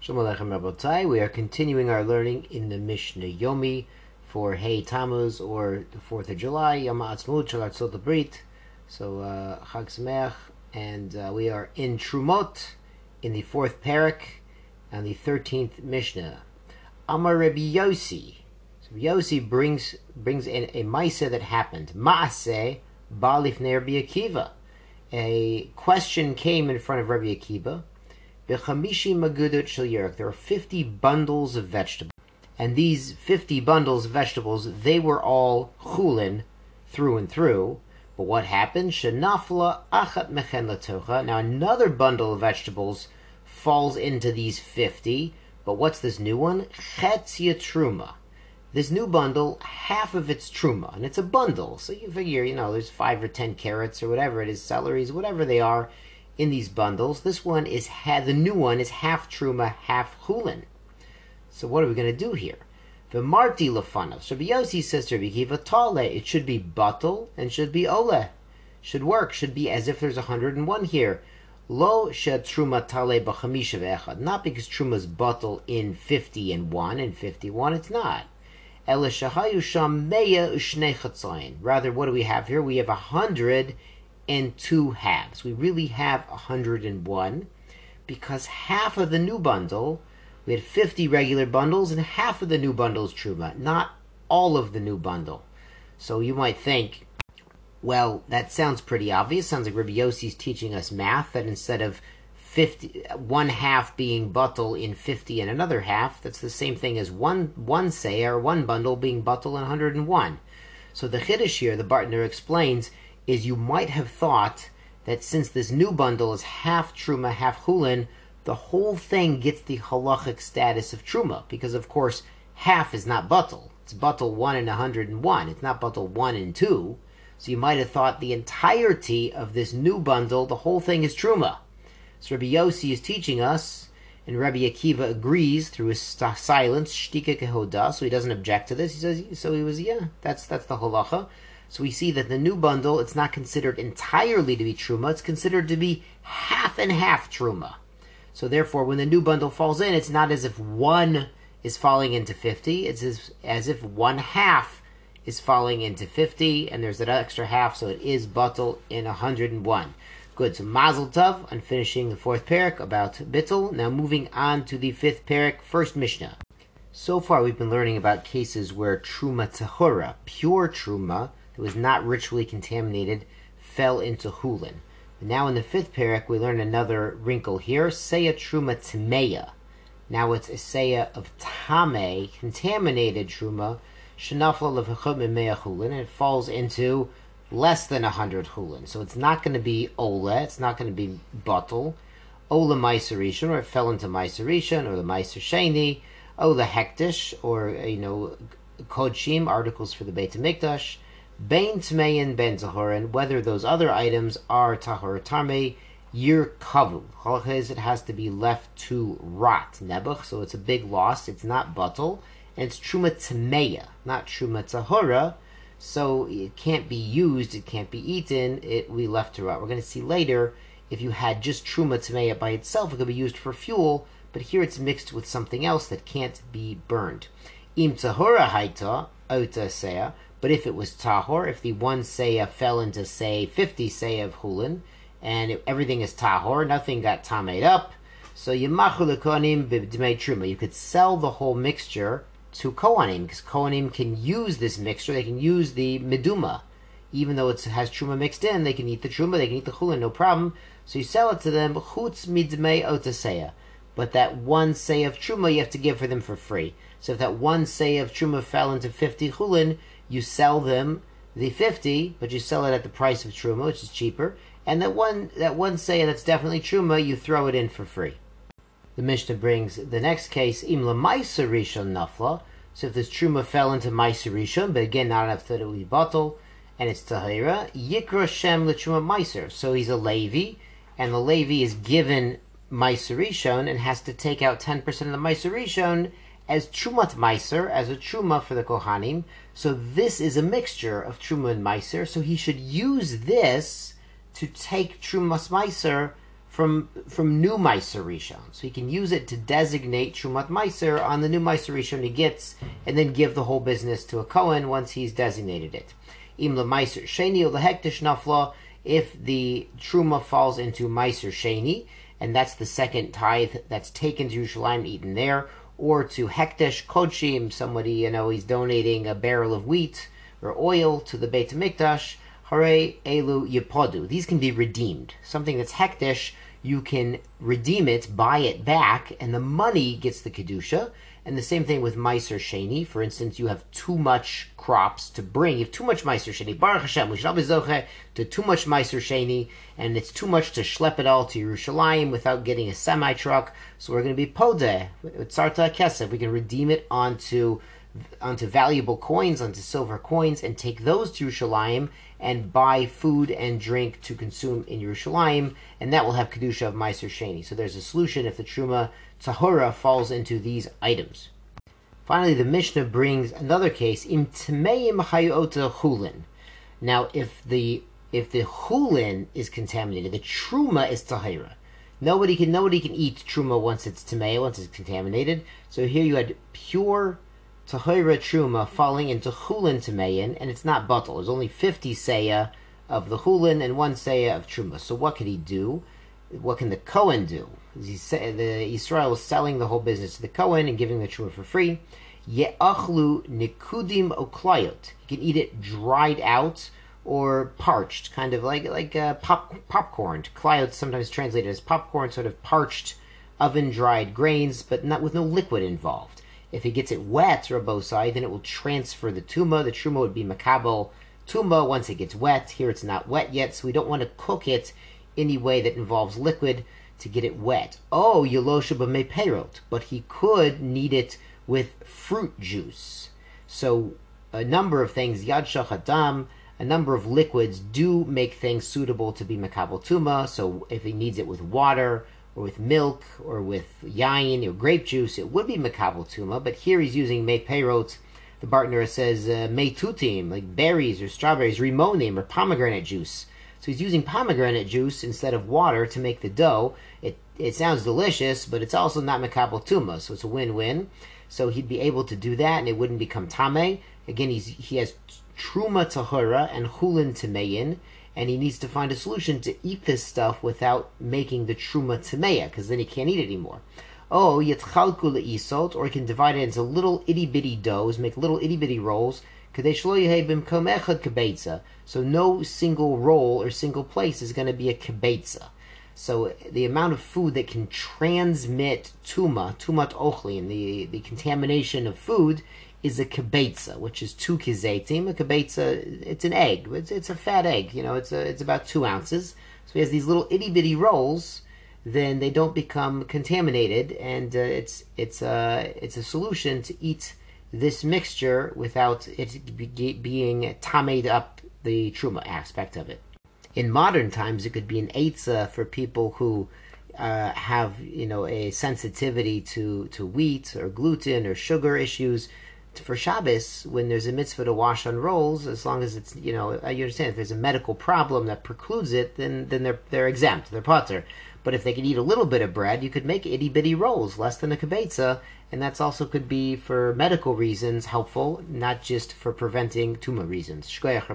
Shalom Aleichem Rabotai. We are continuing our learning in the Mishnah Yomi for Hey Tammuz or the 4th of July, Yom Ha'atzmaut Shel Artzot. So, uh, Chag Sameach, and uh, we are in Trumot in the 4th Parak and the 13th Mishnah. Amar Rabbi Yossi. So Yossi brings, brings in a Maisa that happened. Maaseh Balifnei Rabbi Akiva. A question came in front of Rabbi Akiva There are 50 bundles of vegetables. And these 50 bundles of vegetables, they were all chulin through and through. But what happened? Shenafla achat mechen latocha. Now another bundle of vegetables falls into these 50. But what's this new one? Chetzia truma. This new bundle, half of it's truma, and it's a bundle. So you figure, you know, there's five or ten carrots or whatever it is, celeries, whatever they are in these bundles. This one is ha- the new one is half truma, half chulin. So what are we going to do here? The marti lefanav. So Yossi says to Rabbi tale. It should be batal and should be ole. Should work. Should be as if there's 101 here. Lo shed truma tale b'chamisha ve'echad. Not because truma's batal in 50 and 1 and 51. It's not. Rather, what do we have here? We have a hundred and two halves. We really have 101 because half of the new bundle, we had 50 regular bundles, and half of the new bundle is Truma, not all of the new bundle. So you might think, well, that sounds pretty obvious. Sounds like Rabbi Yossi's teaching us math that instead of 50, one half being buttle in 50 and another half, that's the same thing as one one say or one bundle being buttle in 101. So the Chiddush here, the Bartenura explains, is you might have thought that since this new bundle is half truma, half hulin, the whole thing gets the halachic status of truma because, of course, half is not buttle. It's buttle one and hundred and one. It's not buttle one and two. So you might have thought the entirety of this new bundle, the whole thing is truma. So Rabbi Yossi is teaching us, and Rabbi Akiva agrees through his silence, shtika kehoda, so he doesn't object to this. He says, so he was, yeah, that's that's the halacha. So we see that the new bundle, it's not considered entirely to be truma, it's considered to be half and half truma. So therefore, when the new bundle falls in, it's not as if one is falling into 50, it's as, as if one half is falling into 50, and there's that extra half, so it is buttle in 101. Good, so Mazel Tov on finishing the fourth parak about Bittel. Now moving on to the fifth parak, first Mishnah. So far we've been learning about cases where Truma Tahura, pure Truma, that was not ritually contaminated fell into hulin. Now in the fifth parak, we learn another wrinkle here. Seya truma tmeya. Now it's a seya of tame, contaminated truma, shenafla levachot meya hulin, and it falls into less than a hundred hulin. So it's not going to be ola, it's not going to be bottle. Ola meiserishan, or it fell into meiserishan, or the meiser sheni, ola hektish, or you know, kodshim, articles for the Beit Hamikdash Bain Tmein Ben Zahorin, whether those other items are Tahor Tame, Yir Kavu. Halachas, it has to be left to rot. Nebuch, so it's a big loss. It's not Batal. And it's Truma Tmeya, not Truma Tahora. So it can't be used, it can't be eaten, it we left to rot. We're going to see later if you had just Truma Tmeya by itself, it could be used for fuel, but here it's mixed with something else that can't be burned. Im Tahora Haita, Ota Seah, but if it was tahor, if the one seya fell into say fifty seya of hulin, and it, everything is tahor, nothing got tamed up, so yimachul b'dmei truma. You could sell the whole mixture to kohanim because kohanim can use this mixture. They can use the meduma, even though it has truma mixed in. They can eat the truma, they can eat the chulin, no problem. So you sell it to them. Chutz midmei otaseya. But that one say of truma you have to give for them for free. So if that one say of truma fell into fifty chulin, you sell them the 50, but you sell it at the price of truma, which is cheaper, and that one that one say that's definitely truma, you throw it in for free. The Mishnah brings the next case, imla ma'isa rishon nafla. So if this truma fell into ma'isa rishon, but again not enough that it would be bottle, and it's tahira, yikra shem l'truma ma'isa. So he's a Levi, and the Levi is given ma'isa rishon and has to take out ten percent of the ma'isa rishon as trumat meiser, as a truma for the kohanim. So this is a mixture of truma and meiser. So he should use this to take trumas meiser from from new Meiser Rishon. So he can use it to designate Trumat Meiser on the new Meiser Rishon he gets, and then give the whole business to a Kohen once he's designated it. Im Meiser Sheni or Hektish Nafla, if the Truma falls into Meiser Sheni, and that's the second tithe that's taken to Yerushalayim, eaten there, or to Hektish Kodshim, somebody, you know, he's donating a barrel of wheat or oil to the Beit HaMikdash, Hare Elu Yepodu. These can be redeemed. Something that's Hektish you can redeem it, buy it back, and the money gets the kedusha. And the same thing with Meiser Sheni. For instance, you have too much crops to bring. You have too much Meiser Sheni. Baruch Hashem, we should all be zoche to too much Meiser Sheni, and it's too much to schlep it all to Yerushalayim without getting a semi truck. So we're going to be podeh, tzarta kesef. We can redeem it onto onto valuable coins, onto silver coins, and take those to Yerushalayim and buy food and drink to consume in Yerushalayim, and that will have kedusha of Meiser Sheni. So there's a solution if the truma tahura falls into these items. Finally, the Mishnah brings another case im tmeim hayota chulin. Now, if the if the chulin is contaminated, the truma is tahira. Nobody can nobody can eat truma once it's tamei, once it's contaminated. So here you had pure Tahira Truma falling into Chulin Tameyin, and it's not Batal. There's only 50 Seya of the Chulin and one Seya of Truma. So what could he do? What can the Kohen do? He the Israel is selling the whole business to the Kohen and giving the Truma for free. Ye'achlu nikudim oklayot. He can eat it dried out or parched, kind of like like uh, pop, popcorn. Klayot sometimes translated as popcorn, sort of parched, oven dried grains, but not with no liquid involved. If he gets it wet, Rabosai, then it will transfer the tuma. The truma would be makabel tuma once it gets wet. Here it's not wet yet, so we don't want to cook it any way that involves liquid to get it wet. Oh, yelosha b'meperot, but he could knead it with fruit juice. So a number of things, yad shachadam, a number of liquids do make things suitable to be makabel tuma. So if he needs it with water, or with milk or with yayin or grape juice, it would be makabel tuma. But here he's using may peirot. The Bartenura says uh, tutim, like berries or strawberries, rimonim or pomegranate juice. So he's using pomegranate juice instead of water to make the dough. It it sounds delicious, but it's also not makabel tuma, so it's a win-win. So he'd be able to do that, and it wouldn't become tame. Again, he's he has truma tahura and hulin tameyin and he needs to find a solution to eat this stuff without making the truma tameya, because then he can't eat it anymore. Oh, yetchalku le'isot, or he can divide it into little itty bitty doughs, make little itty bitty rolls. So no single roll or single place is going to be a kibetza. So the amount of food that can transmit tuma, tumat ochlin, the, the contamination of food, is a kibetza, which is two kizetim. A kibetza, it's an egg. It's, it's a fat egg. You know, it's a, it's about two ounces. So he has these little itty bitty rolls. Then they don't become contaminated, and uh, it's it's a uh, it's a solution to eat this mixture without it be, being tamed up the truma aspect of it. In modern times, it could be an eitzah for people who uh, have you know a sensitivity to to wheat or gluten or sugar issues for Shabbos, when there's a mitzvah to wash on rolls, as long as it's you know you understand if there's a medical problem that precludes it, then then they're they're exempt, they're potter. But if they could eat a little bit of bread, you could make itty bitty rolls, less than a kibetza, and that's also could be for medical reasons helpful, not just for preventing tuma reasons. Shkoyach